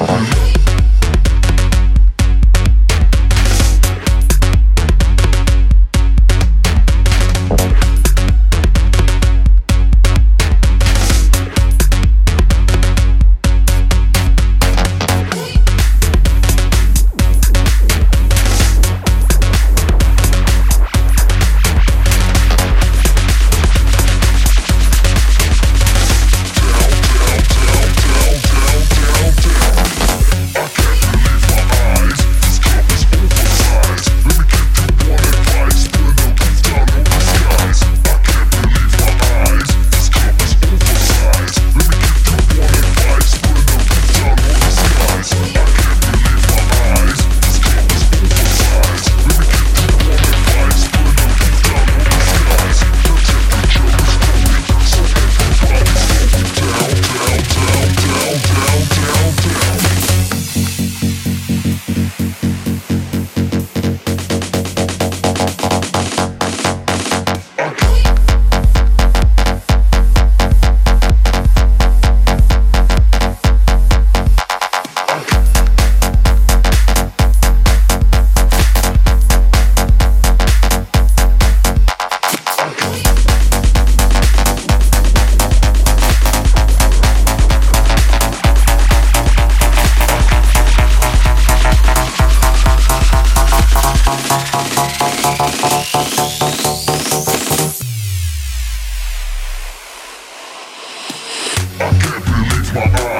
One. my eyes.